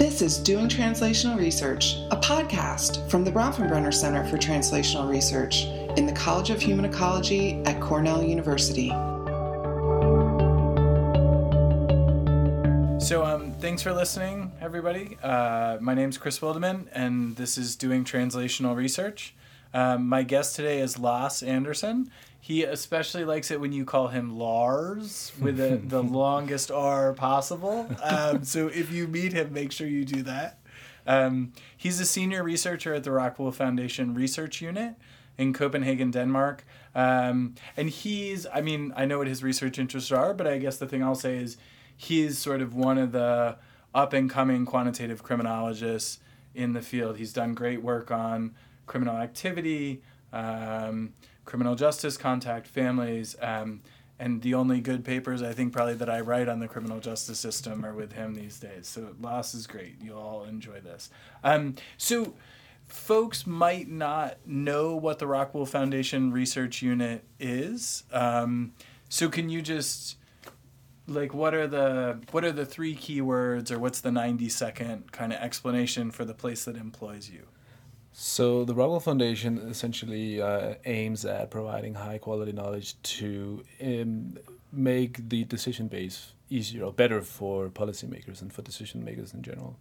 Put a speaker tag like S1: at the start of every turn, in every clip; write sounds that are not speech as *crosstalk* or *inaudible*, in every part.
S1: This is Doing Translational Research, a podcast from the Bronfenbrenner Center for Translational Research in the College of Human Ecology at Cornell University.
S2: So, um, thanks for listening, everybody. Uh, my is Chris Wildeman, and this is Doing Translational Research. Um, my guest today is Lars Andersen. He especially likes it when you call him Lars with the, the *laughs* longest R possible. Um, so if you meet him, make sure you do that. Um, he's a senior researcher at the Rockwool Foundation Research Unit in Copenhagen, Denmark. Um, and he's, I mean, I know what his research interests are, but I guess the thing I'll say is he's sort of one of the up and coming quantitative criminologists in the field. He's done great work on criminal activity, um, criminal justice contact, families, um, and the only good papers I think probably that I write on the criminal justice system are with him these days. So Lars is great. You'll all enjoy this. Um, so folks might not know what the Rockwool Foundation Research Unit is. Um, so can you just like what are the what are the three keywords or what's the 90 second kind of explanation for the place that employs you?
S3: So the Rockwool Foundation essentially uh, aims at providing high quality knowledge to um, make the decision base easier or better for policymakers and for decision makers in general.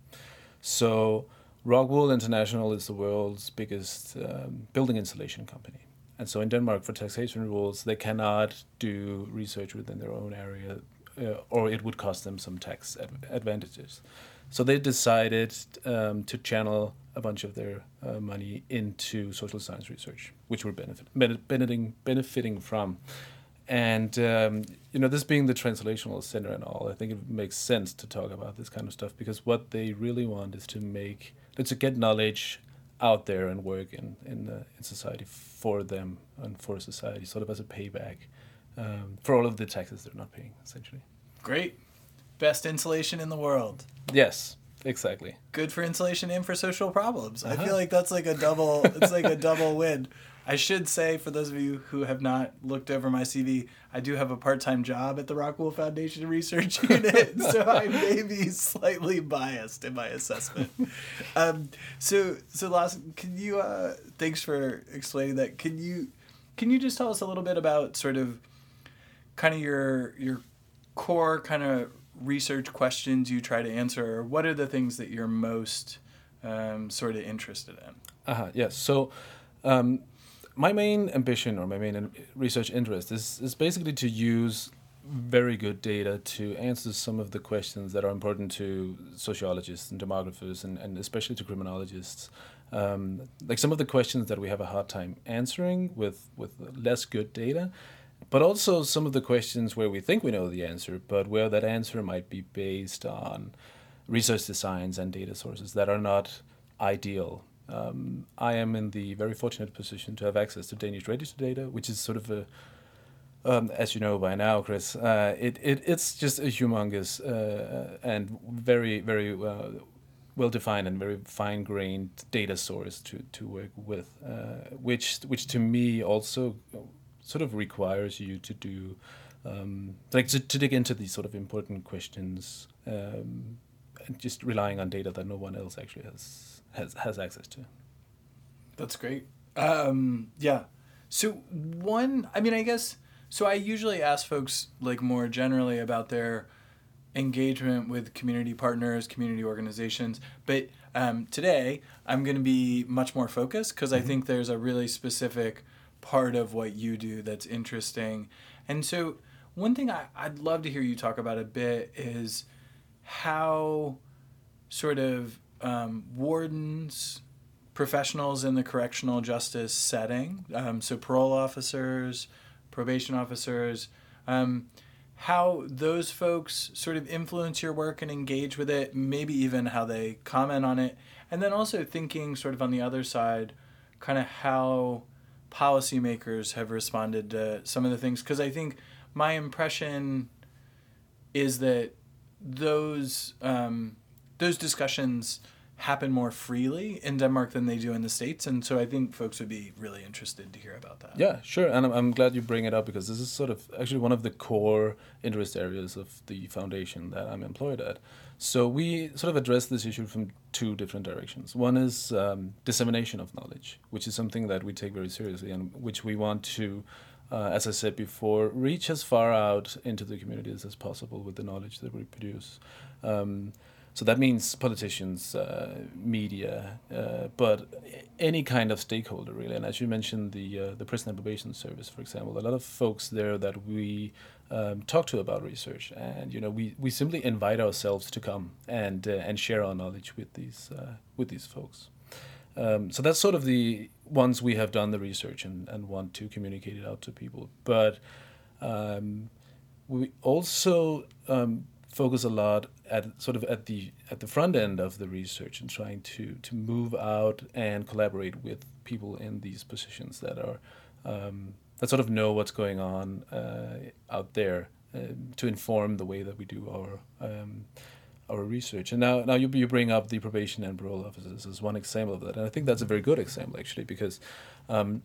S3: So Rockwool International is the world's biggest um, building installation company. And so in Denmark, for taxation rules, they cannot do research within their own area, uh, or it would cost them some tax ad- advantages. So they decided um, to channel a bunch of their uh, money into social science research, which we're benefit, benefiting, benefiting from. And um, you know, this being the translational center and all, I think it makes sense to talk about this kind of stuff because what they really want is to make, to get knowledge out there and work in in, uh, in society for them and for society, sort of as a payback um, for all of the taxes they're not paying, essentially.
S2: Great, best insulation in the world.
S3: Yes, exactly.
S2: Good for insulation and for social problems. Uh-huh. I feel like that's like a double. it's like a *laughs* double win. I should say, for those of you who have not looked over my CV, I do have a part time job at the Rockwool Foundation Research *laughs* Unit, so I may be slightly biased in my assessment. Um, so, so Lars, can you? Uh, thanks for explaining that. Can you? Can you just tell us a little bit about sort of, kind of your your core kind of research questions you try to answer, what are the things that you're most um, sort of interested in?
S3: Uh-huh, yes. So, um, my main ambition or my main research interest is, is basically to use very good data to answer some of the questions that are important to sociologists and demographers and, and especially to criminologists. Um, like some of the questions that we have a hard time answering with, with less good data but also some of the questions where we think we know the answer, but where that answer might be based on research designs and data sources that are not ideal. Um, I am in the very fortunate position to have access to Danish register data, which is sort of a, um, as you know by now, Chris, uh, it, it it's just a humongous uh, and very very uh, well defined and very fine grained data source to to work with, uh, which which to me also sort of requires you to do um, like to, to dig into these sort of important questions um, and just relying on data that no one else actually has has has access to.
S2: That's great. Um, yeah. So one, I mean, I guess so. I usually ask folks like more generally about their engagement with community partners, community organizations, but um, today I'm going to be much more focused because mm-hmm. I think there's a really specific part of what you do that's interesting. And so, one thing I, I'd love to hear you talk about a bit is how sort of um, wardens, professionals in the correctional justice setting, um, so parole officers, probation officers, um, how those folks sort of influence your work and engage with it, maybe even how they comment on it, and then also thinking sort of on the other side, kind of how policymakers have responded to some of the things because I think my impression is that those um, those discussions happen more freely in Denmark than they do in the States. And so I think folks would be really interested to hear about that.
S3: Yeah, sure. And I'm, I'm glad you bring it up because this is sort of actually one of the core interest areas of the foundation that I'm employed at. So we sort of address this issue from two different directions. One is um, dissemination of knowledge, which is something that we take very seriously and which we want to, uh, as I said before, reach as far out into the communities as possible with the knowledge that we produce. Um, so that means politicians, uh, media, uh, but any kind of stakeholder really. And as you mentioned, the uh, the prison and probation service, for example, a lot of folks there that we um, talk to about research, and you know, we, we simply invite ourselves to come and uh, and share our knowledge with these uh, with these folks. Um, so that's sort of the ones we have done the research and, and want to communicate it out to people. But um, we also um, focus a lot at sort of at the at the front end of the research and trying to to move out and collaborate with people in these positions that are um, that sort of know what's going on uh, out there uh, to inform the way that we do our um, our research. And now now you you bring up the probation and parole officers as one example of that, and I think that's a very good example actually because. Um,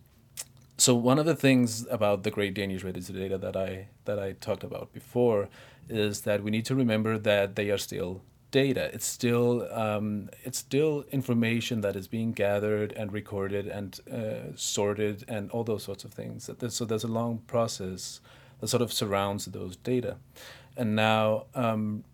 S3: so one of the things about the Great Danish Register data that I that I talked about before is that we need to remember that they are still data. It's still um, it's still information that is being gathered and recorded and uh, sorted and all those sorts of things. So there's a long process that sort of surrounds those data. And now um,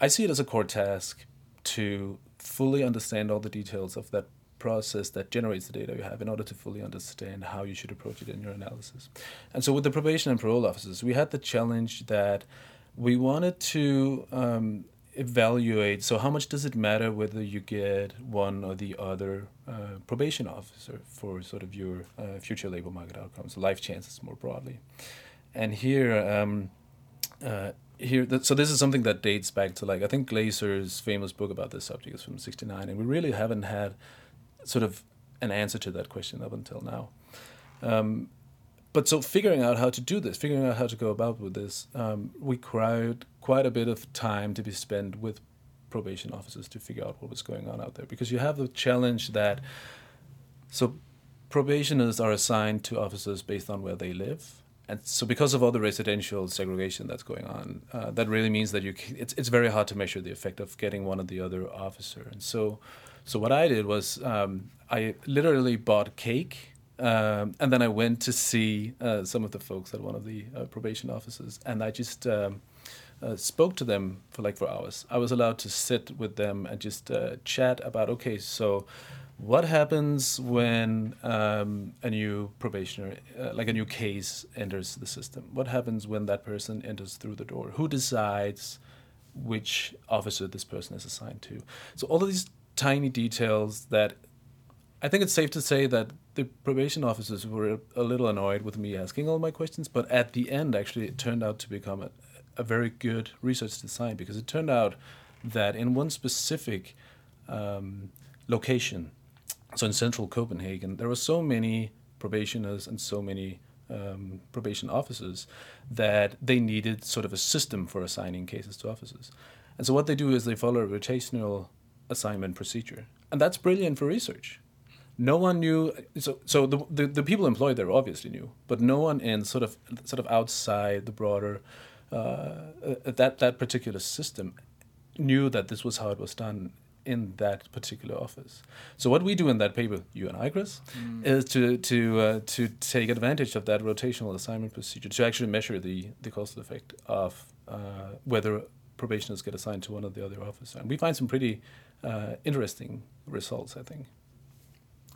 S3: I see it as a core task to fully understand all the details of that process that generates the data you have in order to fully understand how you should approach it in your analysis. And so with the probation and parole officers, we had the challenge that we wanted to um, evaluate so how much does it matter whether you get one or the other uh, probation officer for sort of your uh, future labor market outcomes life chances more broadly and here um, uh, here so this is something that dates back to like i think glaser's famous book about this subject is from 69 and we really haven't had sort of an answer to that question up until now um, but so figuring out how to do this, figuring out how to go about with this, um, required quite a bit of time to be spent with probation officers to figure out what was going on out there. Because you have the challenge that, so probationers are assigned to officers based on where they live. And so, because of all the residential segregation that's going on, uh, that really means that you it's it's very hard to measure the effect of getting one or the other officer. And so, so what I did was um, I literally bought cake um, and then I went to see uh, some of the folks at one of the uh, probation offices, and I just um, uh, spoke to them for like four hours. I was allowed to sit with them and just uh, chat about okay, so what happens when um, a new probationer, uh, like a new case, enters the system? What happens when that person enters through the door? Who decides which officer this person is assigned to? So all of these tiny details that I think it's safe to say that the probation officers were a little annoyed with me asking all my questions, but at the end, actually, it turned out to become a, a very good research design because it turned out that in one specific um, location, so in central Copenhagen, there were so many probationers and so many um, probation officers that they needed sort of a system for assigning cases to officers. And so what they do is they follow a rotational assignment procedure. And that's brilliant for research no one knew. So, so the, the, the people employed there obviously knew, but no one in sort of sort of outside the broader uh, uh, that that particular system knew that this was how it was done in that particular office. So what we do in that paper, you and I, Chris, mm. is to to uh, to take advantage of that rotational assignment procedure to actually measure the the causal effect of uh, whether probationers get assigned to one or the other officer, and we find some pretty uh, interesting results. I think.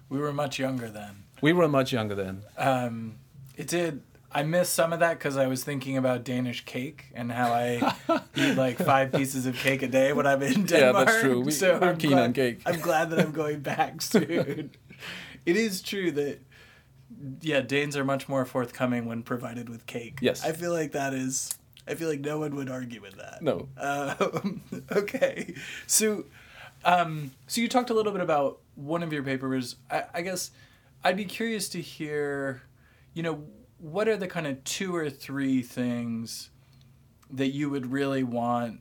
S2: We were much younger then.
S3: We were much younger then.
S2: Um, it did. I missed some of that because I was thinking about Danish cake and how I *laughs* eat like five pieces of cake a day when I'm in Denmark.
S3: Yeah, that's true. We, so we're I'm keen
S2: glad,
S3: on cake.
S2: I'm glad that I'm going back *laughs* soon. it is true that yeah, Danes are much more forthcoming when provided with cake.
S3: Yes,
S2: I feel like that is. I feel like no one would argue with that.
S3: No.
S2: Um, *laughs* okay, so um, so you talked a little bit about one of your papers. I, I guess I'd be curious to hear, you know, what are the kind of two or three things that you would really want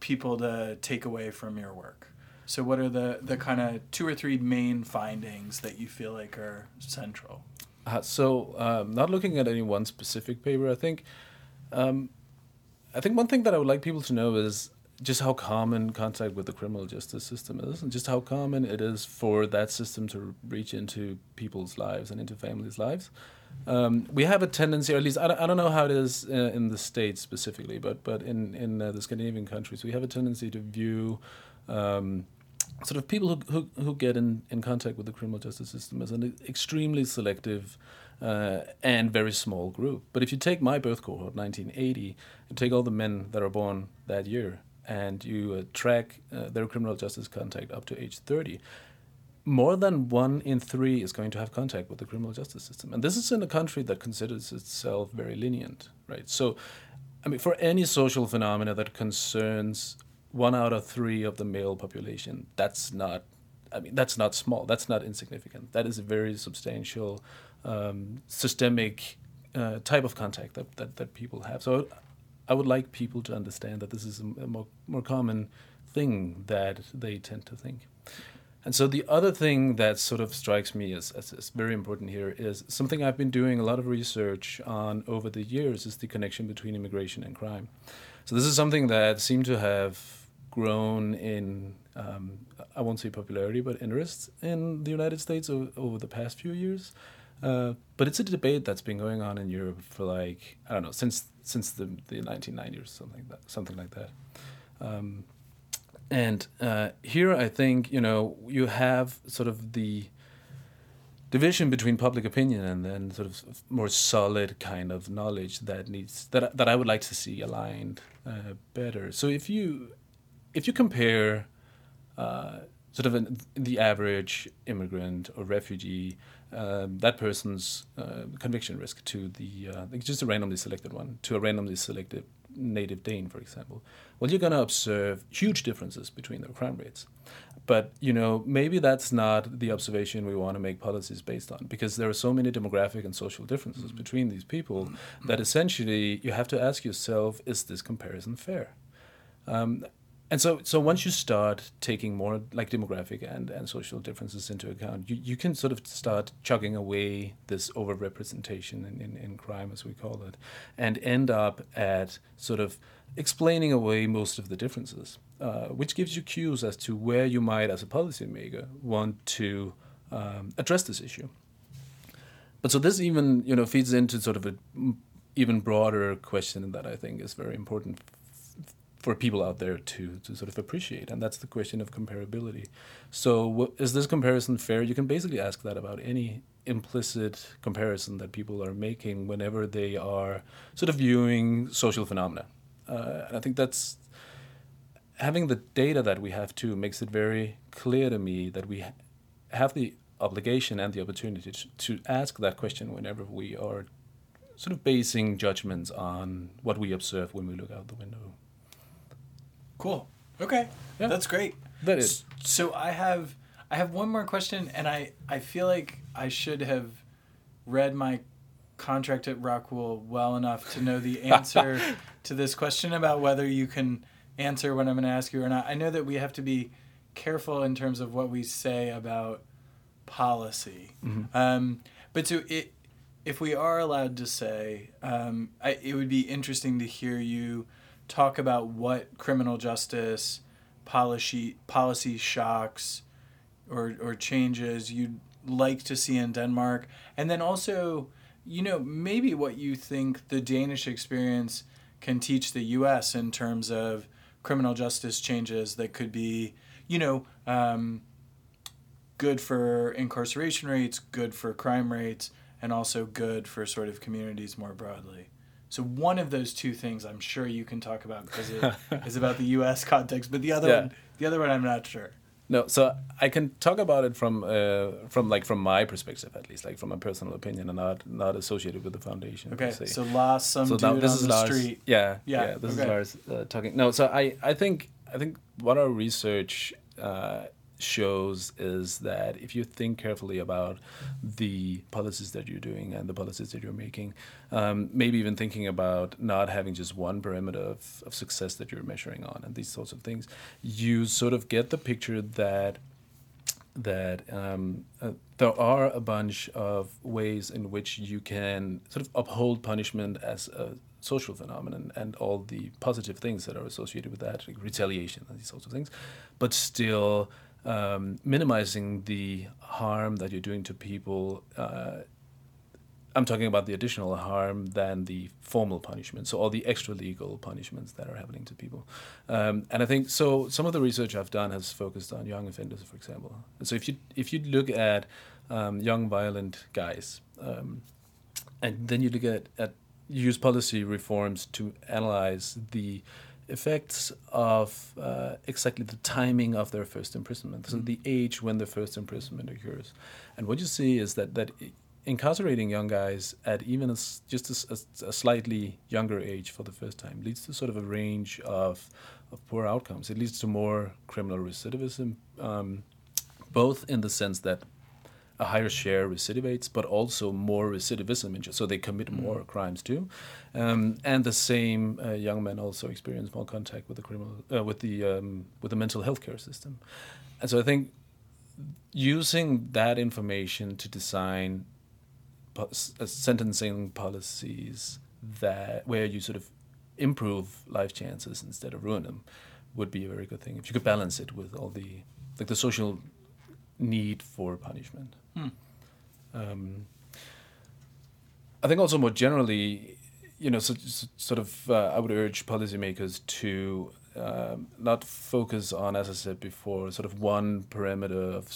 S2: people to take away from your work? So, what are the the kind of two or three main findings that you feel like are central?
S3: Uh, so, um, not looking at any one specific paper, I think, um, I think one thing that I would like people to know is just how common contact with the criminal justice system is, and just how common it is for that system to reach into people's lives and into families' lives. Um, we have a tendency, or at least I don't, I don't know how it is uh, in the states specifically, but but in in uh, the Scandinavian countries, we have a tendency to view. Um, sort of people who, who, who get in, in contact with the criminal justice system is an extremely selective uh, and very small group. But if you take my birth cohort, 1980, and take all the men that are born that year, and you uh, track uh, their criminal justice contact up to age 30, more than one in three is going to have contact with the criminal justice system. And this is in a country that considers itself very lenient, right? So, I mean, for any social phenomena that concerns one out of three of the male population, that's not, I mean, that's not small. That's not insignificant. That is a very substantial, um, systemic uh, type of contact that, that, that people have. So I would like people to understand that this is a, more, more common thing that they tend to think. And so the other thing that sort of strikes me as, as, as, very important here is something I've been doing a lot of research on over the years is the connection between immigration and crime. So this is something that seemed to have grown in, um, I won't say popularity, but interest in the United States over, over the past few years. Uh, but it's a debate that's been going on in Europe for like I don't know since since the the 1990s something like that something like that. Um, and uh, here I think you know you have sort of the division between public opinion and then sort of more solid kind of knowledge that needs that that I would like to see aligned uh, better. So if you if you compare uh, sort of an, the average immigrant or refugee um, that person's uh, conviction risk to the uh, just a randomly selected one to a randomly selected native Dane, for example. Well, you're going to observe huge differences between their crime rates. But you know, maybe that's not the observation we want to make policies based on, because there are so many demographic and social differences mm-hmm. between these people mm-hmm. that essentially you have to ask yourself: Is this comparison fair? Um, and so, so once you start taking more like demographic and, and social differences into account, you, you can sort of start chugging away this overrepresentation in, in, in crime, as we call it, and end up at sort of explaining away most of the differences, uh, which gives you cues as to where you might, as a policymaker, want to um, address this issue. But so this even you know feeds into sort of a even broader question that I think is very important for people out there to to sort of appreciate, and that's the question of comparability. So, is this comparison fair? You can basically ask that about any implicit comparison that people are making whenever they are sort of viewing social phenomena. Uh, and I think that's having the data that we have too makes it very clear to me that we ha- have the obligation and the opportunity to, to ask that question whenever we are sort of basing judgments on what we observe when we look out the window.
S2: Cool. Okay. Yeah. That's great.
S3: That is.
S2: So I have I have one more question and I I feel like I should have read my contract at Rockwool well enough to know the *laughs* answer to this question about whether you can answer what I'm going to ask you or not. I know that we have to be careful in terms of what we say about policy. Mm-hmm. Um, but so it, if we are allowed to say, um, I, it would be interesting to hear you talk about what criminal justice policy policy shocks or or changes you'd like to see in Denmark, and then also, you know, maybe what you think the Danish experience can teach the U.S. in terms of criminal justice changes that could be, you know, um, good for incarceration rates, good for crime rates, and also good for sort of communities more broadly. So one of those two things I'm sure you can talk about because it *laughs* is about the U.S. context, but the other yeah. one, the other one, I'm not sure.
S3: No, so I can talk about it from uh, from like from my perspective at least, like from a personal opinion, and not not associated with the foundation.
S2: Okay, so Lars, some so dude this on is the Lars, street.
S3: Yeah, yeah, yeah this okay. is Lars uh, talking. No, so I I think I think what our research uh, shows is that if you think carefully about the policies that you're doing and the policies that you're making, um, maybe even thinking about not having just one parameter of, of success that you're measuring on and these sorts of things, you sort of get the picture that that um, uh, there are a bunch of ways in which you can sort of uphold punishment as a social phenomenon and all the positive things that are associated with that, like retaliation and these sorts of things, but still um, minimizing the harm that you're doing to people. Uh, I'm talking about the additional harm than the formal punishment, so all the extra legal punishments that are happening to people. Um, and I think so. Some of the research I've done has focused on young offenders, for example. So if you if you look at um, young violent guys, um, and then you look at, at use policy reforms to analyze the effects of uh, exactly the timing of their first imprisonment, so the age when the first imprisonment occurs. And what you see is that that incarcerating young guys at even a, just a, a, slightly younger age for the first time leads to sort of a range of, of poor outcomes. It leads to more criminal recidivism, um, both in the sense that a higher share recidivates, but also more recidivism, so they commit mm. more crimes too. Um, and the same uh, young men also experience more contact with the criminal, uh, with the um, with the mental health care system. And so I think using that information to design po- uh, sentencing policies that where you sort of improve life chances instead of ruin them would be a very good thing if you could balance it with all the like the social need for punishment. Hmm. Um, I think also more generally, you know, so, so, sort of, uh, I would urge policymakers to um, not focus on, as I said before, sort of one parameter of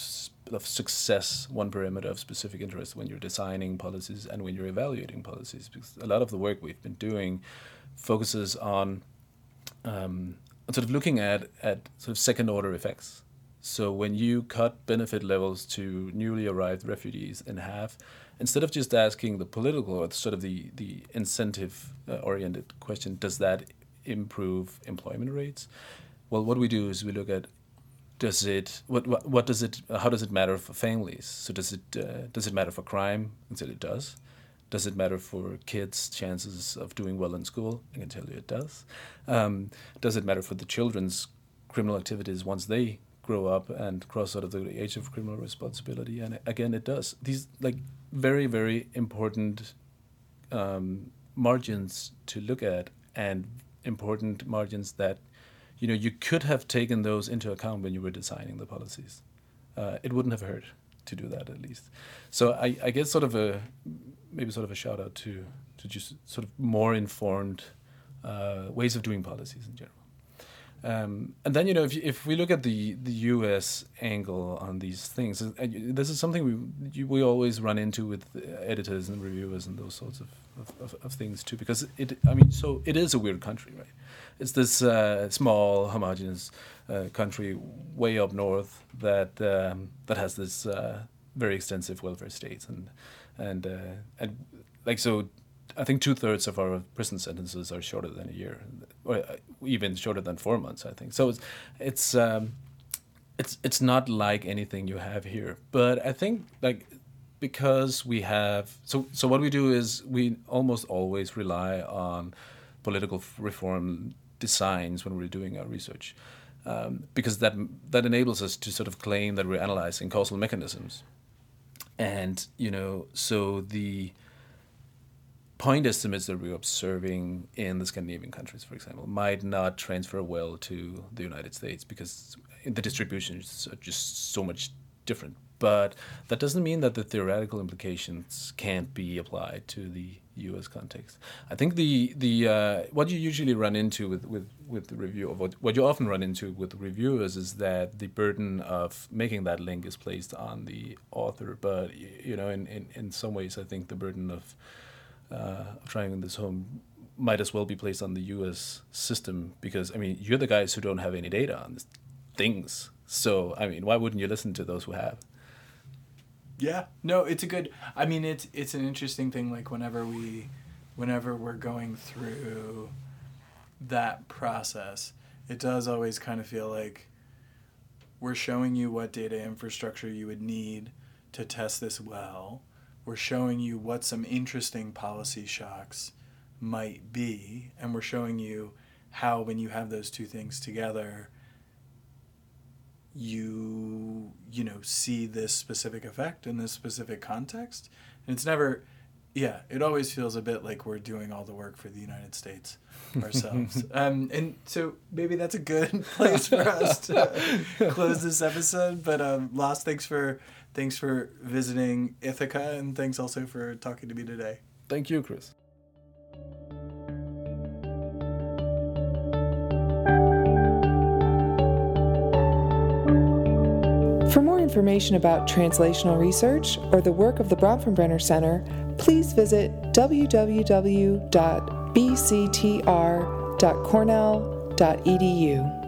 S3: of success, one parameter of specific interest when you're designing policies and when you're evaluating policies. Because a lot of the work we've been doing focuses on um, sort of looking at at sort of second order effects. So when you cut benefit levels to newly arrived refugees in half, instead of just asking the political or sort of the the incentive uh, oriented question, does that improve employment rates? Well, what we do is we look at does it what what, what does it how does it matter for families? So does it uh, does it matter for crime? I said it does. Does it matter for kids' chances of doing well in school? I can tell you it does. Um, does it matter for the children's criminal activities once they grow up and cross out of the age of criminal responsibility. And again, it does. These like very very important um, margins to look at and important margins that you know you could have taken those into account when you were designing the policies. Uh, it wouldn't have hurt to do that at least. So I, I guess sort of a maybe sort of a shout out to to just sort of more informed uh, ways of doing policies in general. Um, and then you know if if we look at the the U.S. angle on these things, uh, this is something we we always run into with editors and reviewers and those sorts of, of, of, things too. Because it, I mean, so it is a weird country, right? It's this uh, small, homogenous uh, country way up north that um, that has this uh, very extensive welfare state and and uh, and like so I think two thirds of our prison sentences are shorter than a year, or uh, even shorter than four months. I think so. It's it's um, it's it's not like anything you have here. But I think like because we have so so what we do is we almost always rely on political reform designs when we're doing our research. Um, because that that enables us to sort of claim that we're analyzing causal mechanisms, and you know, so the point estimates that we're observing in the Scandinavian countries, for example, might not transfer well to the United States because the distributions are just so much different. But that doesn't mean that the theoretical implications can't be applied to the U.S. context. I think the the uh, what you usually run into with with with the review of what, what you often run into with reviewers is that the burden of making that link is placed on the author. But you know, in in, in some ways, I think the burden of uh, trying this home might as well be placed on the U.S. system because I mean you're the guys who don't have any data on things. So I mean, why wouldn't you listen to those who have?
S2: Yeah, no, it's a good. I mean, it's it's an interesting thing. Like whenever we, whenever we're going through that process, it does always kind of feel like we're showing you what data infrastructure you would need to test this well. We're showing you what some interesting policy shocks might be, and we're showing you how, when you have those two things together, you you know see this specific effect in this specific context. And it's never yeah it always feels a bit like we're doing all the work for the united states *laughs* ourselves. Um, and so maybe that's a good *laughs* place for us to *laughs* close this episode but um, Lasse thanks for thanks for visiting ithaca and thanks also for talking to me today.
S3: Thank you chris.
S1: For more information about translational research or the work of the Bronfenbrenner Center, please visit www.bctr.cornell.edu.